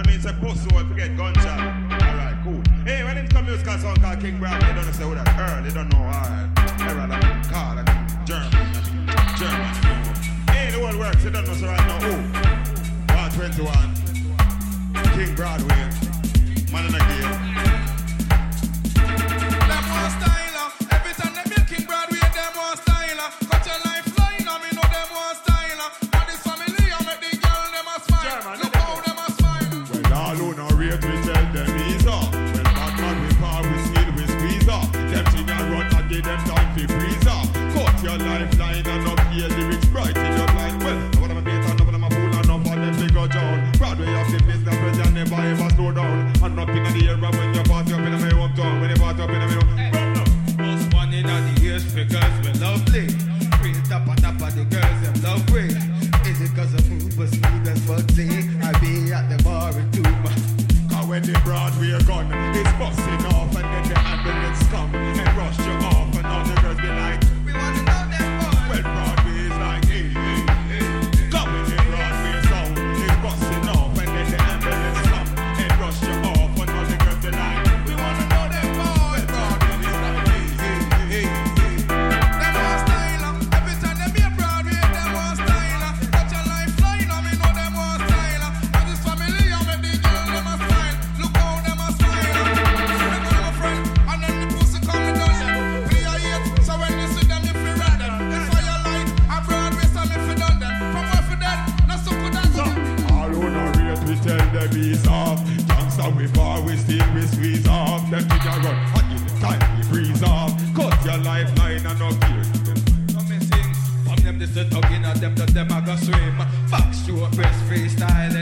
That means a pussy will forget gunshot. Alright, cool. Hey, when it comes to musical song called King Brown, they don't know say who that Earl, they don't know alright. Error that means car, that means German, that means German. Hey, the world works, they don't know so right now who. Ward 21, King Broadway, man in the game. here and when you the beat off. that we far, we still we squeeze off. Let me nigga run hot in the time, we freeze off. Cut your lifeline and no fear. From them this the talking of them that them I go swim. Fox to a breast freestyle.